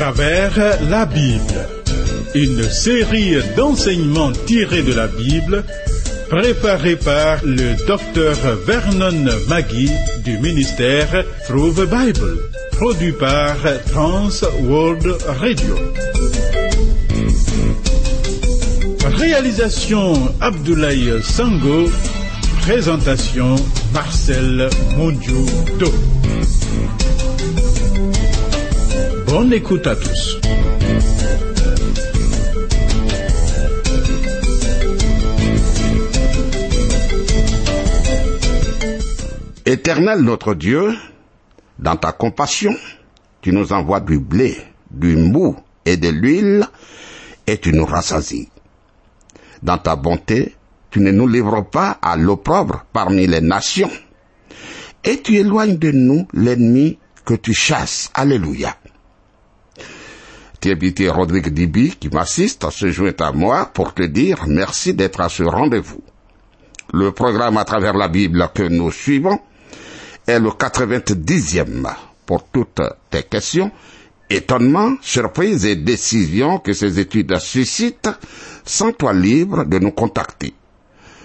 travers la Bible. Une série d'enseignements tirés de la Bible préparée par le docteur Vernon Maggie du ministère Through the Bible, produit par Trans World Radio. Réalisation Abdoulaye Sango, présentation Marcel Mondiou-Do. Bonne écoute à tous. Éternel notre Dieu, dans ta compassion, tu nous envoies du blé, du mou et de l'huile, et tu nous rassasies. Dans ta bonté, tu ne nous livres pas à l'opprobre parmi les nations, et tu éloignes de nous l'ennemi que tu chasses. Alléluia. Thierry Rodrigue Dibi, qui m'assiste, se joint à moi pour te dire merci d'être à ce rendez-vous. Le programme à travers la Bible que nous suivons est le 90e pour toutes tes questions, étonnements, surprises et décisions que ces études suscitent, sans toi libre de nous contacter.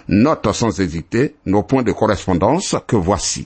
Note sans hésiter nos points de correspondance que voici.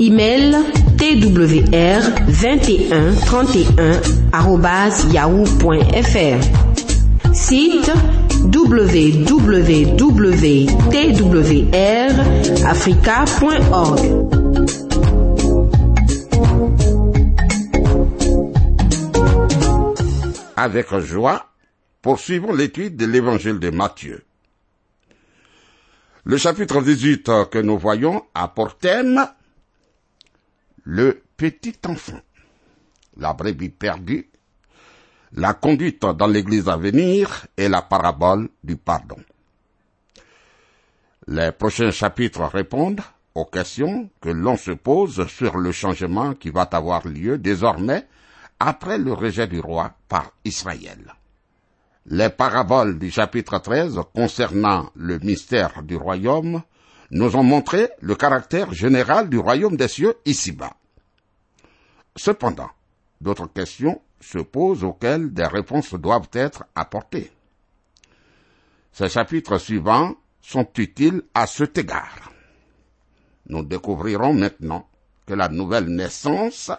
Email twr 21 31 yahoo.fr. Site www.twrafrica.org. Avec joie, poursuivons l'étude de l'évangile de Matthieu. Le chapitre 18 que nous voyons a le petit enfant, la brebis perdue, la conduite dans l'église à venir et la parabole du pardon. Les prochains chapitres répondent aux questions que l'on se pose sur le changement qui va avoir lieu désormais après le rejet du roi par Israël. Les paraboles du chapitre 13 concernant le mystère du royaume nous ont montré le caractère général du royaume des cieux ici-bas. Cependant, d'autres questions se posent auxquelles des réponses doivent être apportées. Ces chapitres suivants sont utiles à cet égard. Nous découvrirons maintenant que la nouvelle naissance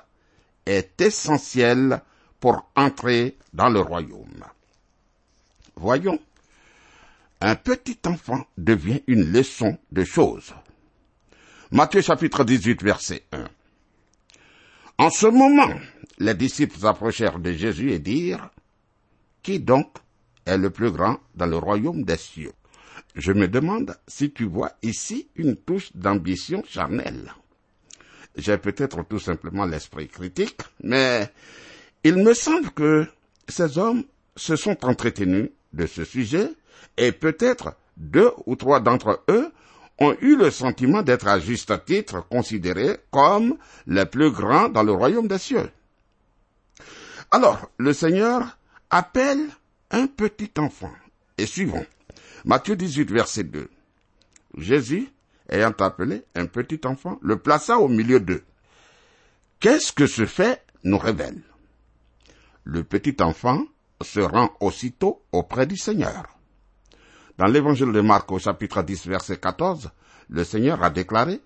est essentielle pour entrer dans le royaume. Voyons, un petit enfant devient une leçon de choses. Matthieu chapitre 18 verset 1. En ce moment, les disciples approchèrent de Jésus et dirent, Qui donc est le plus grand dans le royaume des cieux? Je me demande si tu vois ici une touche d'ambition charnelle. J'ai peut-être tout simplement l'esprit critique, mais il me semble que ces hommes se sont entretenus de ce sujet et peut-être deux ou trois d'entre eux ont eu le sentiment d'être à juste titre considérés comme les plus grands dans le royaume des cieux. Alors, le Seigneur appelle un petit enfant. Et suivons. Matthieu 18, verset 2. Jésus, ayant appelé un petit enfant, le plaça au milieu d'eux. Qu'est-ce que ce fait nous révèle? Le petit enfant se rend aussitôt auprès du Seigneur. Dans l'évangile de Marc au chapitre 10 verset 14, le Seigneur a déclaré,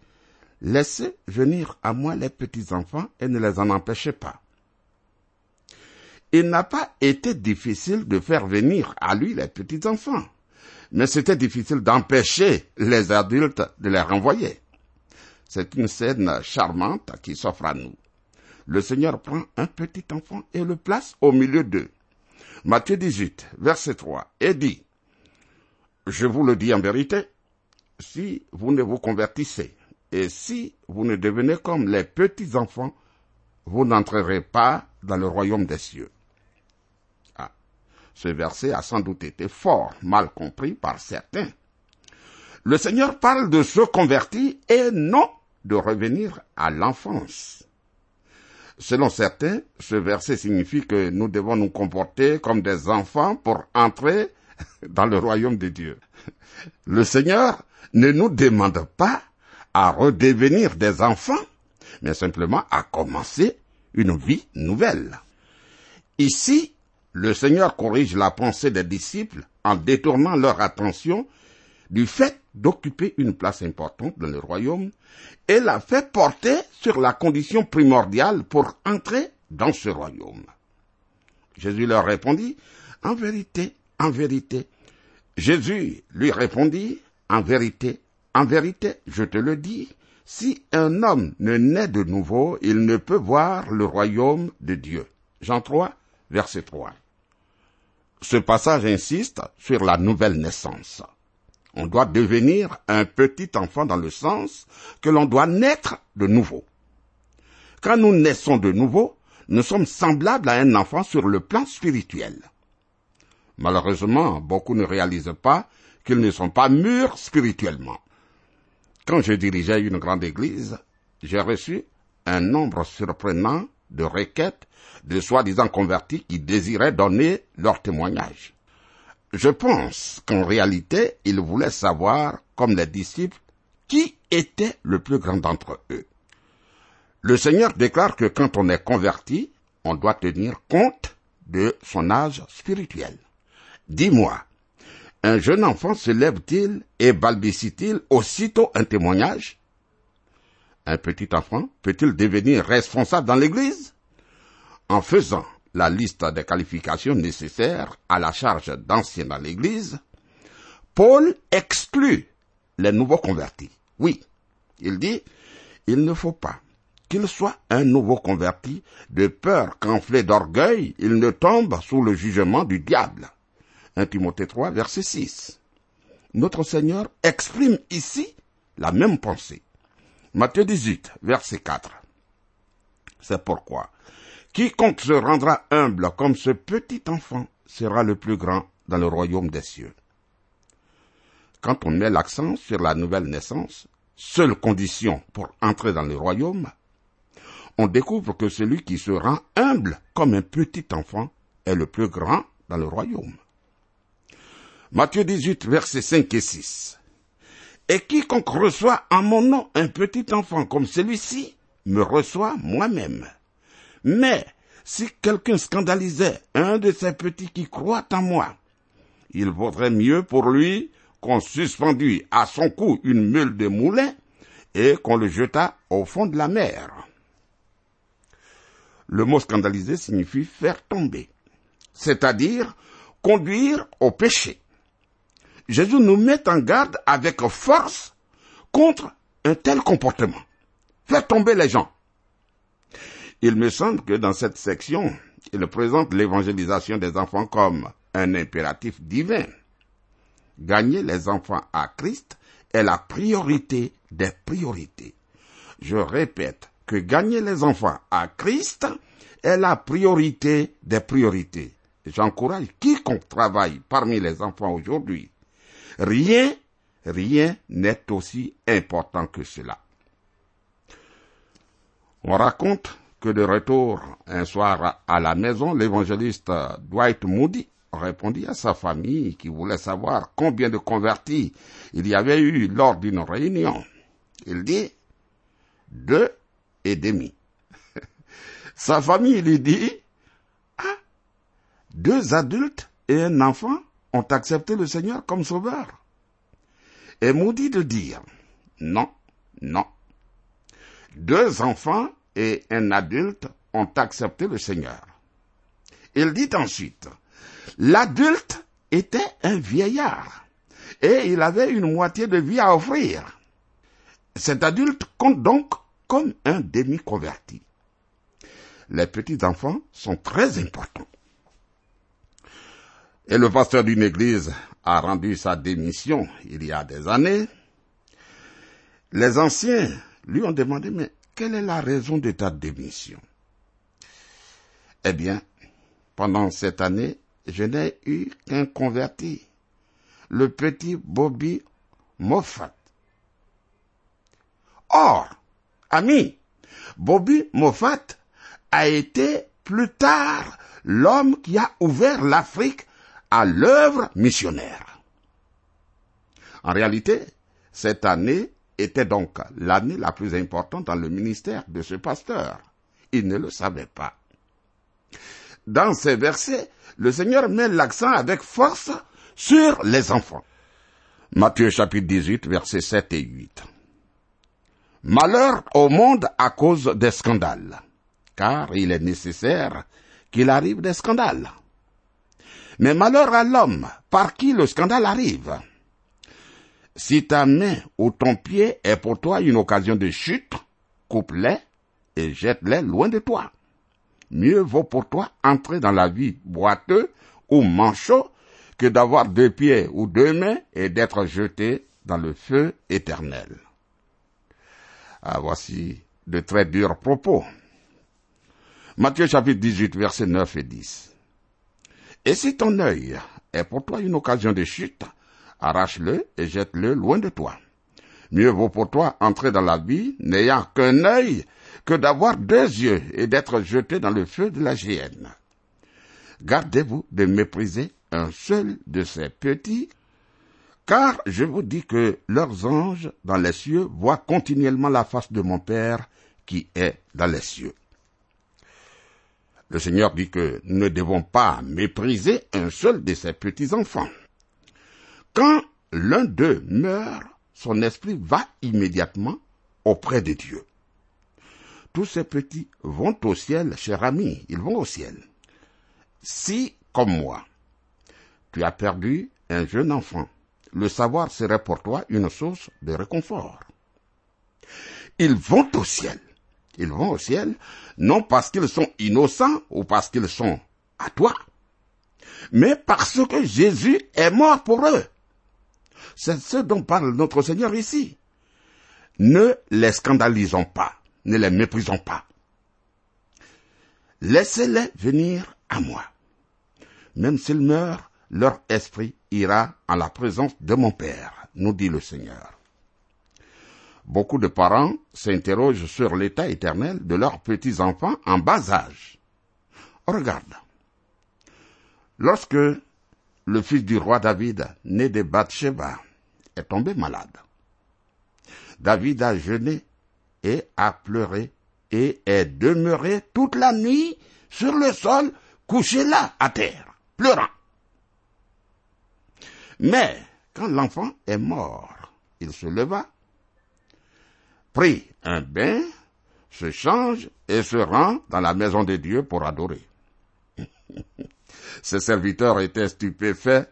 Laissez venir à moi les petits enfants et ne les en empêchez pas. Il n'a pas été difficile de faire venir à lui les petits enfants, mais c'était difficile d'empêcher les adultes de les renvoyer. C'est une scène charmante qui s'offre à nous. Le Seigneur prend un petit enfant et le place au milieu d'eux. Matthieu 18, verset 3, et dit, Je vous le dis en vérité, si vous ne vous convertissez et si vous ne devenez comme les petits enfants, vous n'entrerez pas dans le royaume des cieux. Ah, ce verset a sans doute été fort mal compris par certains. Le Seigneur parle de se convertir et non de revenir à l'enfance. Selon certains, ce verset signifie que nous devons nous comporter comme des enfants pour entrer dans le royaume de Dieu. Le Seigneur ne nous demande pas à redevenir des enfants, mais simplement à commencer une vie nouvelle. Ici, le Seigneur corrige la pensée des disciples en détournant leur attention du fait d'occuper une place importante dans le royaume et la fait porter sur la condition primordiale pour entrer dans ce royaume. Jésus leur répondit, En vérité, en vérité. Jésus lui répondit, En vérité, en vérité, je te le dis, si un homme ne naît de nouveau, il ne peut voir le royaume de Dieu. Jean 3, verset 3. Ce passage insiste sur la nouvelle naissance. On doit devenir un petit enfant dans le sens que l'on doit naître de nouveau. Quand nous naissons de nouveau, nous sommes semblables à un enfant sur le plan spirituel. Malheureusement, beaucoup ne réalisent pas qu'ils ne sont pas mûrs spirituellement. Quand je dirigeais une grande église, j'ai reçu un nombre surprenant de requêtes de soi-disant convertis qui désiraient donner leur témoignage. Je pense qu'en réalité, ils voulaient savoir, comme les disciples, qui était le plus grand d'entre eux. Le Seigneur déclare que quand on est converti, on doit tenir compte de son âge spirituel. Dis-moi, un jeune enfant se lève-t-il et balbutie-t-il aussitôt un témoignage? Un petit enfant peut-il devenir responsable dans l'Église? En faisant la liste des qualifications nécessaires à la charge d'ancien dans l'Église, Paul exclut les nouveaux convertis. Oui, il dit, il ne faut pas qu'il soit un nouveau converti de peur qu'enflé d'orgueil, il ne tombe sous le jugement du diable. 1 Timothée 3, verset 6. Notre Seigneur exprime ici la même pensée. Matthieu 18, verset 4. C'est pourquoi Quiconque se rendra humble comme ce petit enfant sera le plus grand dans le royaume des cieux. Quand on met l'accent sur la nouvelle naissance, seule condition pour entrer dans le royaume, on découvre que celui qui se rend humble comme un petit enfant est le plus grand dans le royaume. Matthieu 18, versets 5 et 6. Et quiconque reçoit en mon nom un petit enfant comme celui-ci, me reçoit moi-même. Mais si quelqu'un scandalisait un de ces petits qui croient en moi, il vaudrait mieux pour lui qu'on suspendît à son cou une meule de moulin et qu'on le jetât au fond de la mer. Le mot scandaliser signifie faire tomber, c'est-à-dire conduire au péché. Jésus nous met en garde avec force contre un tel comportement. Faire tomber les gens. Il me semble que dans cette section, il présente l'évangélisation des enfants comme un impératif divin. Gagner les enfants à Christ est la priorité des priorités. Je répète que gagner les enfants à Christ est la priorité des priorités. J'encourage quiconque travaille parmi les enfants aujourd'hui. Rien, rien n'est aussi important que cela. On raconte que de retour un soir à la maison, l'évangéliste Dwight Moody répondit à sa famille qui voulait savoir combien de convertis il y avait eu lors d'une réunion. Il dit deux et demi. sa famille lui dit ah, deux adultes et un enfant? Ont accepté le Seigneur comme sauveur. Et Moody de dire non, non. Deux enfants et un adulte ont accepté le Seigneur. Il dit ensuite, l'adulte était un vieillard et il avait une moitié de vie à offrir. Cet adulte compte donc comme un demi-converti. Les petits enfants sont très importants. Et le pasteur d'une église a rendu sa démission il y a des années Les anciens lui ont demandé, mais quelle est la raison de ta démission? Eh bien, pendant cette année, je n'ai eu qu'un converti, le petit Bobby Moffat. Or, ami, Bobby Moffat a été plus tard l'homme qui a ouvert l'Afrique à l'œuvre missionnaire. En réalité, cette année était donc l'année la plus importante dans le ministère de ce pasteur. Il ne le savait pas. Dans ces versets, le Seigneur met l'accent avec force sur les enfants. Matthieu chapitre 18, versets 7 et 8. Malheur au monde à cause des scandales, car il est nécessaire qu'il arrive des scandales. Mais malheur à l'homme par qui le scandale arrive. Si ta main ou ton pied est pour toi une occasion de chute, coupe-les et jette-les loin de toi. Mieux vaut pour toi entrer dans la vie boiteux ou manchot que d'avoir deux pieds ou deux mains et d'être jeté dans le feu éternel. Ah, voici de très durs propos. Matthieu chapitre 18, versets 9 et 10. Et si ton œil est pour toi une occasion de chute, arrache-le et jette-le loin de toi. Mieux vaut pour toi entrer dans la vie n'ayant qu'un œil que d'avoir deux yeux et d'être jeté dans le feu de la géhenne. Gardez-vous de mépriser un seul de ces petits, car je vous dis que leurs anges dans les cieux voient continuellement la face de mon Père qui est dans les cieux. Le Seigneur dit que nous ne devons pas mépriser un seul de ses petits-enfants. Quand l'un d'eux meurt, son esprit va immédiatement auprès de Dieu. Tous ces petits vont au ciel, cher ami, ils vont au ciel. Si, comme moi, tu as perdu un jeune enfant, le savoir serait pour toi une source de réconfort. Ils vont au ciel. Ils vont au ciel, non parce qu'ils sont innocents ou parce qu'ils sont à toi, mais parce que Jésus est mort pour eux. C'est ce dont parle notre Seigneur ici. Ne les scandalisons pas, ne les méprisons pas. Laissez-les venir à moi. Même s'ils meurent, leur esprit ira en la présence de mon Père, nous dit le Seigneur. Beaucoup de parents s'interrogent sur l'état éternel de leurs petits-enfants en bas âge. Regarde. Lorsque le fils du roi David, né de Bathsheba, est tombé malade, David a jeûné et a pleuré et est demeuré toute la nuit sur le sol, couché là, à terre, pleurant. Mais quand l'enfant est mort, il se leva, prit un bain, se change et se rend dans la maison de Dieu pour adorer. Ses serviteurs étaient stupéfaits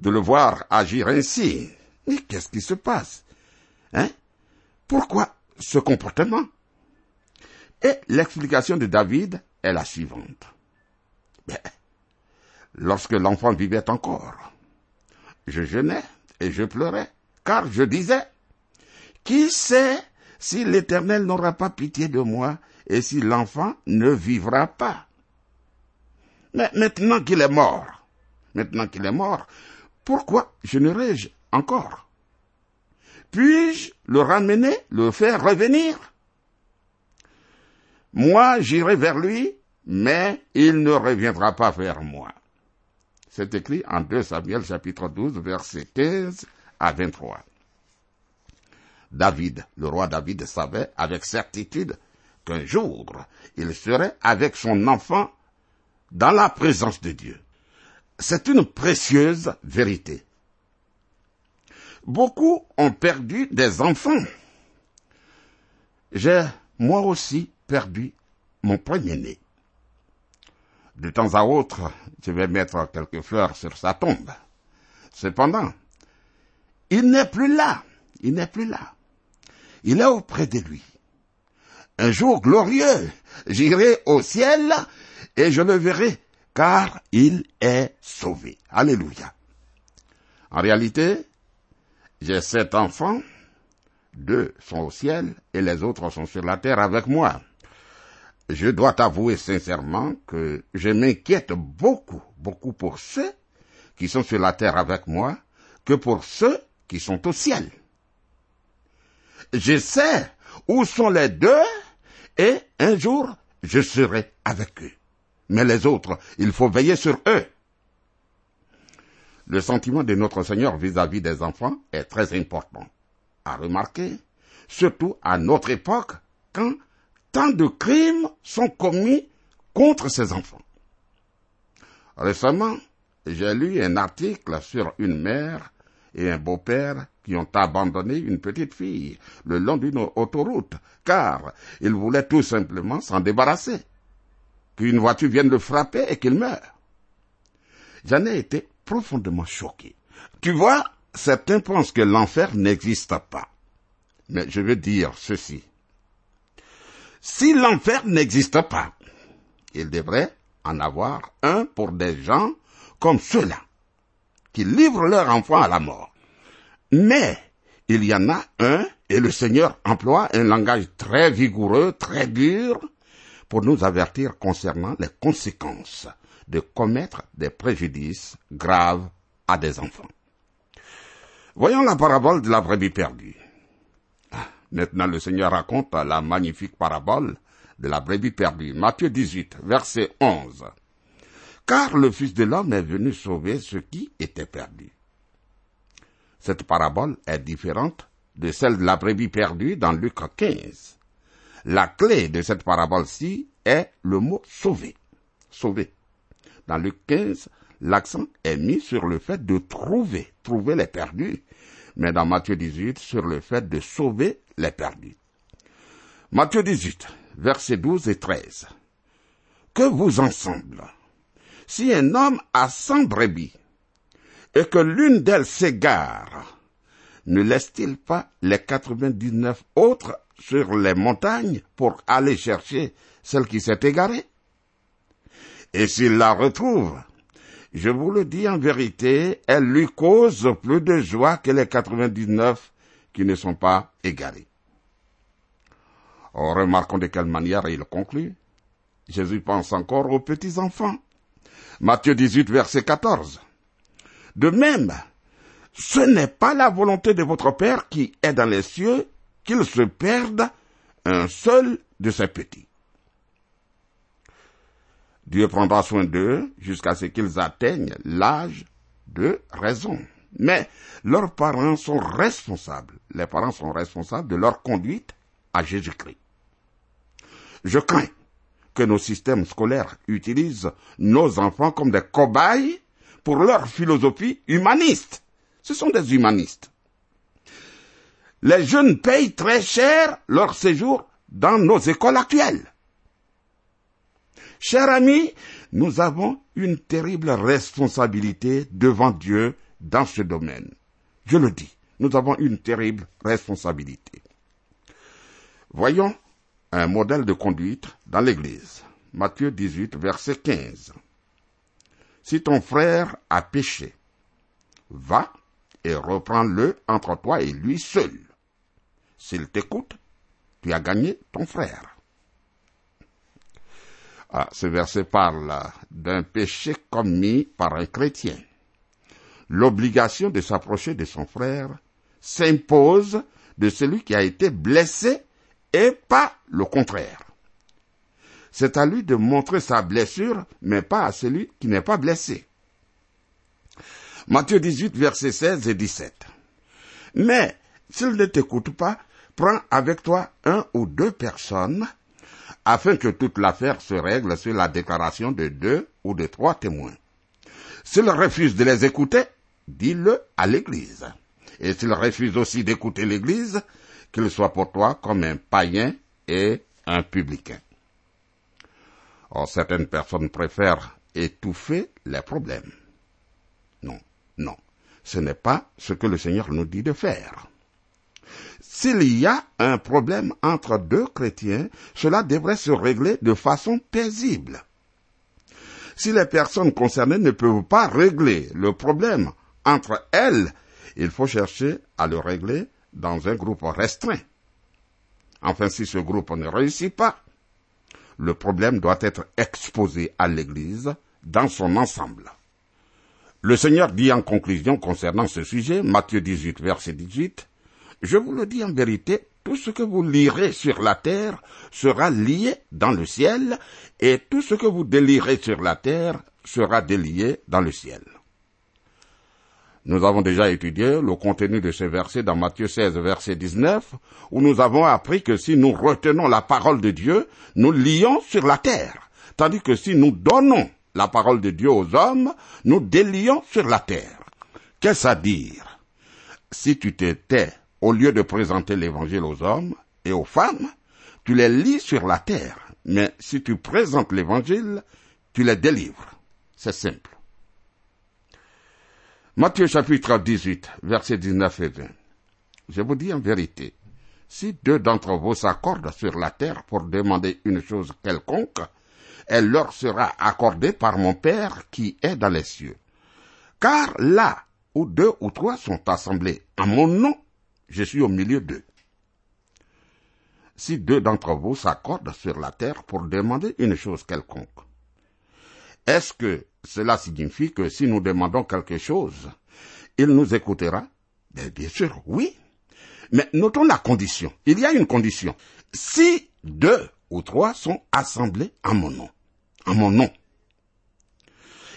de le voir agir ainsi. Mais qu'est-ce qui se passe? Hein? Pourquoi ce comportement? Et l'explication de David est la suivante. Ben, lorsque l'enfant vivait encore, je jeûnais et je pleurais, car je disais, qui sait si l'Éternel n'aura pas pitié de moi et si l'enfant ne vivra pas Mais maintenant qu'il est mort, maintenant qu'il est mort, pourquoi jeûnerai-je encore? Puis-je le ramener, le faire revenir? Moi, j'irai vers lui, mais il ne reviendra pas vers moi. C'est écrit en 2 Samuel chapitre 12 verset 15 à 23. David, le roi David savait avec certitude qu'un jour il serait avec son enfant dans la présence de Dieu. C'est une précieuse vérité. Beaucoup ont perdu des enfants. J'ai moi aussi perdu mon premier-né. De temps à autre, je vais mettre quelques fleurs sur sa tombe. Cependant, il n'est plus là. Il n'est plus là. Il est auprès de lui. Un jour glorieux, j'irai au ciel et je le verrai, car il est sauvé. Alléluia. En réalité, j'ai sept enfants, deux sont au ciel et les autres sont sur la terre avec moi. Je dois t'avouer sincèrement que je m'inquiète beaucoup, beaucoup pour ceux qui sont sur la terre avec moi que pour ceux qui sont au ciel. Je sais où sont les deux et un jour je serai avec eux. Mais les autres, il faut veiller sur eux. Le sentiment de notre Seigneur vis-à-vis des enfants est très important à remarquer, surtout à notre époque, quand tant de crimes sont commis contre ces enfants. Récemment, j'ai lu un article sur une mère et un beau-père qui ont abandonné une petite fille le long d'une autoroute, car ils voulaient tout simplement s'en débarrasser. Qu'une voiture vienne le frapper et qu'il meure. J'en ai été profondément choqué. Tu vois, certains pensent que l'enfer n'existe pas. Mais je veux dire ceci. Si l'enfer n'existe pas, il devrait en avoir un pour des gens comme ceux-là, qui livrent leur enfant à la mort. Mais il y en a un, et le Seigneur emploie un langage très vigoureux, très dur, pour nous avertir concernant les conséquences de commettre des préjudices graves à des enfants. Voyons la parabole de la brebis perdue. Ah, maintenant, le Seigneur raconte la magnifique parabole de la brebis perdue. Matthieu 18, verset 11. Car le Fils de l'homme est venu sauver ce qui était perdu. Cette parabole est différente de celle de la brebis perdue dans Luc 15. La clé de cette parabole-ci est le mot sauver. Sauver. Dans Luc 15, l'accent est mis sur le fait de trouver, trouver les perdus, mais dans Matthieu 18, sur le fait de sauver les perdus. Matthieu 18, versets 12 et 13. Que vous ensemble, si un homme a cent brebis, et que l'une d'elles s'égare, ne laisse-t-il pas les quatre-vingt-dix-neuf autres sur les montagnes pour aller chercher celle qui s'est égarée? Et s'il la retrouve, je vous le dis en vérité, elle lui cause plus de joie que les 99 qui ne sont pas égarés. Remarquons de quelle manière il conclut. Jésus pense encore aux petits enfants. Matthieu 18, verset 14. De même, ce n'est pas la volonté de votre Père qui est dans les cieux qu'il se perde un seul de ses petits. Dieu prendra soin d'eux jusqu'à ce qu'ils atteignent l'âge de raison. Mais leurs parents sont responsables. Les parents sont responsables de leur conduite à Jésus-Christ. Je crains que nos systèmes scolaires utilisent nos enfants comme des cobayes pour leur philosophie humaniste. Ce sont des humanistes. Les jeunes payent très cher leur séjour dans nos écoles actuelles. Chers amis, nous avons une terrible responsabilité devant Dieu dans ce domaine. Je le dis, nous avons une terrible responsabilité. Voyons un modèle de conduite dans l'Église. Matthieu 18, verset 15. Si ton frère a péché, va et reprends-le entre toi et lui seul. S'il t'écoute, tu as gagné ton frère. Ah, ce verset parle d'un péché commis par un chrétien. L'obligation de s'approcher de son frère s'impose de celui qui a été blessé et pas le contraire. C'est à lui de montrer sa blessure, mais pas à celui qui n'est pas blessé. Matthieu 18, versets 16 et 17. Mais, s'il ne t'écoute pas, prends avec toi un ou deux personnes afin que toute l'affaire se règle sur la déclaration de deux ou de trois témoins. S'il refuse de les écouter, dis-le à l'Église. Et s'il refuse aussi d'écouter l'Église, qu'il soit pour toi comme un païen et un publicain. Or, certaines personnes préfèrent étouffer les problèmes. Non, non, ce n'est pas ce que le Seigneur nous dit de faire. S'il y a un problème entre deux chrétiens, cela devrait se régler de façon paisible. Si les personnes concernées ne peuvent pas régler le problème entre elles, il faut chercher à le régler dans un groupe restreint. Enfin, si ce groupe ne réussit pas, le problème doit être exposé à l'Église dans son ensemble. Le Seigneur dit en conclusion concernant ce sujet, Matthieu 18, verset 18, Je vous le dis en vérité, tout ce que vous lirez sur la terre sera lié dans le ciel, et tout ce que vous délirez sur la terre sera délié dans le ciel. Nous avons déjà étudié le contenu de ce verset dans Matthieu 16, verset 19, où nous avons appris que si nous retenons la parole de Dieu, nous lions sur la terre, tandis que si nous donnons la parole de Dieu aux hommes, nous délions sur la terre. Qu'est-ce à dire? Si tu t'étais, au lieu de présenter l'évangile aux hommes et aux femmes, tu les lis sur la terre, mais si tu présentes l'évangile, tu les délivres. C'est simple. Matthieu chapitre 18, versets 19 et 20. Je vous dis en vérité, si deux d'entre vous s'accordent sur la terre pour demander une chose quelconque, elle leur sera accordée par mon Père qui est dans les cieux. Car là où deux ou trois sont assemblés en mon nom, je suis au milieu d'eux. Si deux d'entre vous s'accordent sur la terre pour demander une chose quelconque, est-ce que cela signifie que si nous demandons quelque chose, il nous écoutera bien, sûr, oui. Mais notons la condition. Il y a une condition. Si deux ou trois sont assemblés en mon nom, en mon nom,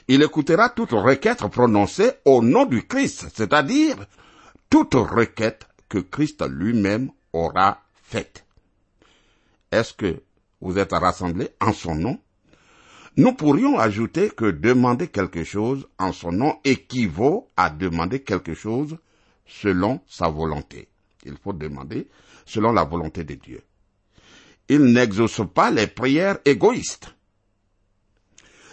il écoutera toute requête prononcée au nom du Christ, c'est-à-dire toute requête que Christ lui-même aura faite. Est-ce que vous êtes rassemblés en son nom? Nous pourrions ajouter que demander quelque chose en son nom équivaut à demander quelque chose selon sa volonté. Il faut demander selon la volonté de Dieu. Il n'exauce pas les prières égoïstes.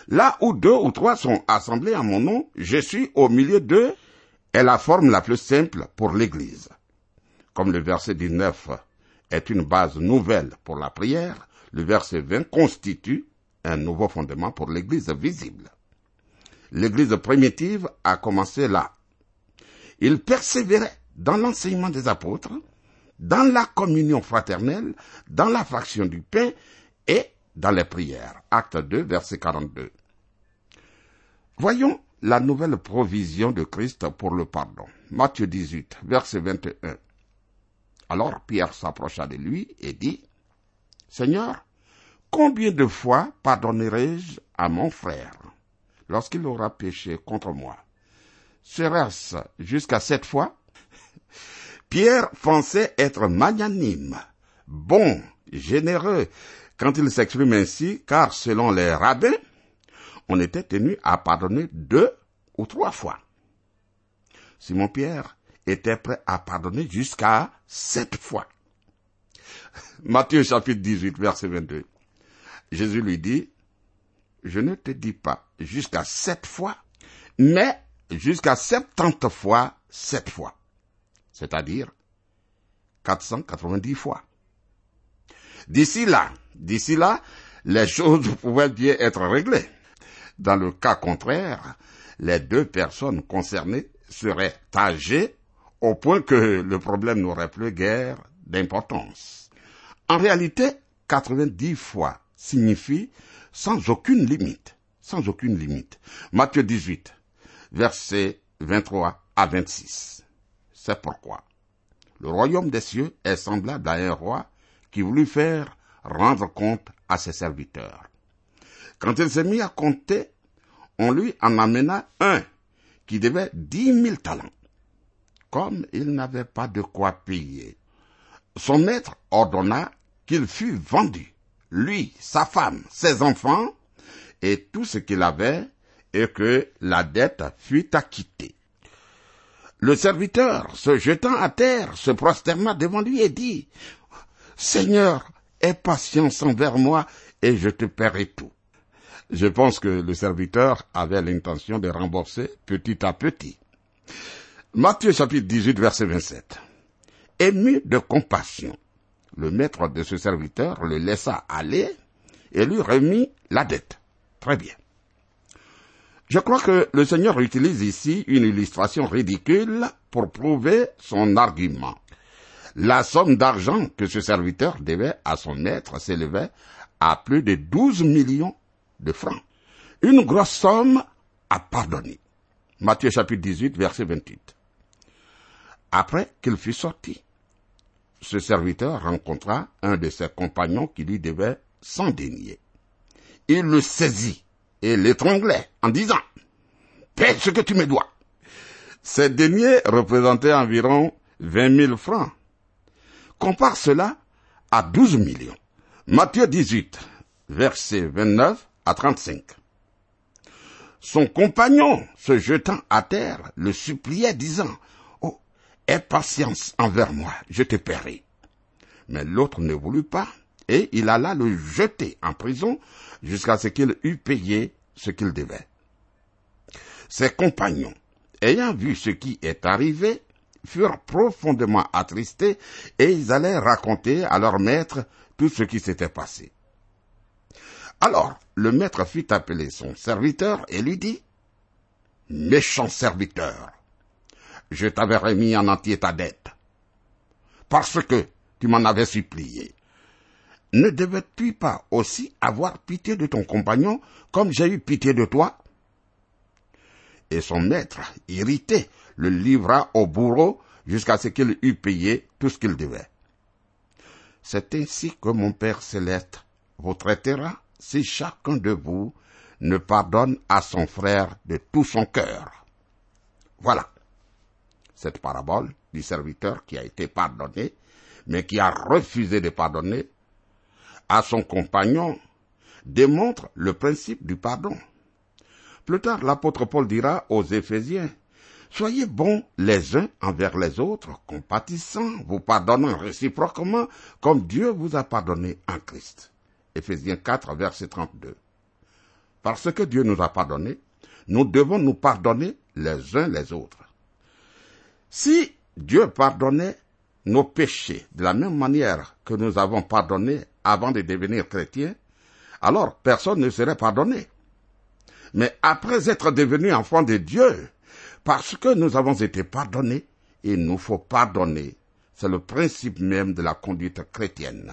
Là où deux ou trois sont assemblés en mon nom, je suis au milieu d'eux est la forme la plus simple pour l'Église. Comme le verset 19 est une base nouvelle pour la prière, le verset 20 constitue un nouveau fondement pour l'Église visible. L'Église primitive a commencé là. Il persévérait dans l'enseignement des apôtres, dans la communion fraternelle, dans la fraction du pain et dans les prières. Acte 2, verset 42. Voyons la nouvelle provision de Christ pour le pardon. Matthieu 18, verset 21. Alors Pierre s'approcha de lui et dit, Seigneur, Combien de fois pardonnerai-je à mon frère lorsqu'il aura péché contre moi? Serait-ce jusqu'à sept fois? Pierre pensait être magnanime, bon, généreux, quand il s'exprime ainsi, car selon les rabbins, on était tenu à pardonner deux ou trois fois. Simon Pierre était prêt à pardonner jusqu'à sept fois. Matthieu chapitre 18, verset 22. Jésus lui dit, je ne te dis pas jusqu'à sept fois, mais jusqu'à septante fois sept fois. C'est-à-dire 490 fois. D'ici là, d'ici là, les choses pouvaient bien être réglées. Dans le cas contraire, les deux personnes concernées seraient âgées au point que le problème n'aurait plus guère d'importance. En réalité, 90 fois signifie sans aucune limite. Sans aucune limite. Matthieu 18, versets 23 à 26. C'est pourquoi le royaume des cieux est semblable à un roi qui voulut faire rendre compte à ses serviteurs. Quand il s'est mis à compter, on lui en amena un qui devait dix mille talents. Comme il n'avait pas de quoi payer, son maître ordonna qu'il fût vendu lui, sa femme, ses enfants, et tout ce qu'il avait, et que la dette fut acquittée. Le serviteur, se jetant à terre, se prosterna devant lui et dit, Seigneur, aie patience envers moi, et je te paierai tout. Je pense que le serviteur avait l'intention de rembourser petit à petit. Matthieu chapitre 18 verset 27. Ému de compassion, le maître de ce serviteur le laissa aller et lui remit la dette. Très bien. Je crois que le Seigneur utilise ici une illustration ridicule pour prouver son argument. la somme d'argent que ce serviteur devait à son maître s'élevait à plus de 12 millions de francs. Une grosse somme à pardonner. Matthieu chapitre 18, verset 28. Après qu'il fut sorti, ce serviteur rencontra un de ses compagnons qui lui devait cent deniers. Il le saisit et l'étranglait en disant, paie ce que tu me dois. Ces deniers représentaient environ vingt mille francs. Compare cela à douze millions. Matthieu 18, versets 29 à 35. Son compagnon, se jetant à terre, le suppliait, disant, aie patience envers moi, je te paierai. Mais l'autre ne voulut pas, et il alla le jeter en prison jusqu'à ce qu'il eût payé ce qu'il devait. Ses compagnons, ayant vu ce qui est arrivé, furent profondément attristés et ils allaient raconter à leur maître tout ce qui s'était passé. Alors le maître fit appeler son serviteur et lui dit, Méchant serviteur, je t'avais remis en entier ta dette, parce que tu m'en avais supplié. Ne devais-tu pas aussi avoir pitié de ton compagnon comme j'ai eu pitié de toi? Et son maître, irrité, le livra au bourreau jusqu'à ce qu'il eût payé tout ce qu'il devait. C'est ainsi que mon Père céleste vous traitera si chacun de vous ne pardonne à son frère de tout son cœur. Voilà. Cette parabole du serviteur qui a été pardonné, mais qui a refusé de pardonner à son compagnon, démontre le principe du pardon. Plus tard, l'apôtre Paul dira aux Éphésiens, Soyez bons les uns envers les autres, compatissants, vous pardonnant réciproquement, comme Dieu vous a pardonné en Christ. Éphésiens 4, verset 32. Parce que Dieu nous a pardonné, nous devons nous pardonner les uns les autres. Si Dieu pardonnait nos péchés de la même manière que nous avons pardonné avant de devenir chrétiens, alors personne ne serait pardonné. Mais après être devenu enfant de Dieu, parce que nous avons été pardonnés, il nous faut pardonner. C'est le principe même de la conduite chrétienne.